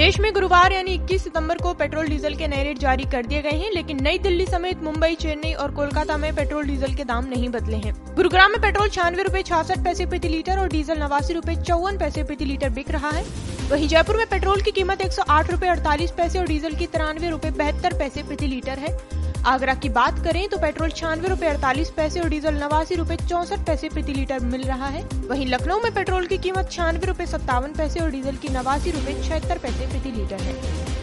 देश में गुरुवार यानी 21 सितंबर को पेट्रोल डीजल के नए रेट जारी कर दिए गए हैं, लेकिन नई दिल्ली समेत मुंबई, चेन्नई और कोलकाता में पेट्रोल डीजल के दाम नहीं बदले हैं। गुरुग्राम में पेट्रोल छियानवे रूपए छियासठ पैसे प्रति लीटर और डीजल नवासी रूपए चौवन पैसे प्रति लीटर बिक रहा है। वही जयपुर में पेट्रोल की कीमत एक सौ आठ रूपए अड़तालीस पैसे और डीजल की तिरानवे रूपए बहत्तर पैसे प्रति लीटर है। आगरा की बात करें तो पेट्रोल छियानवे रूपए अड़तालीस पैसे और डीजल नवासी रूपए चौसठ पैसे प्रति लीटर मिल रहा है। वहीं लखनऊ में पेट्रोल की कीमत छियानवे रूपए सत्तावन पैसे और डीजल की नवासी रूपए छिहत्तर पैसे प्रति लीटर है।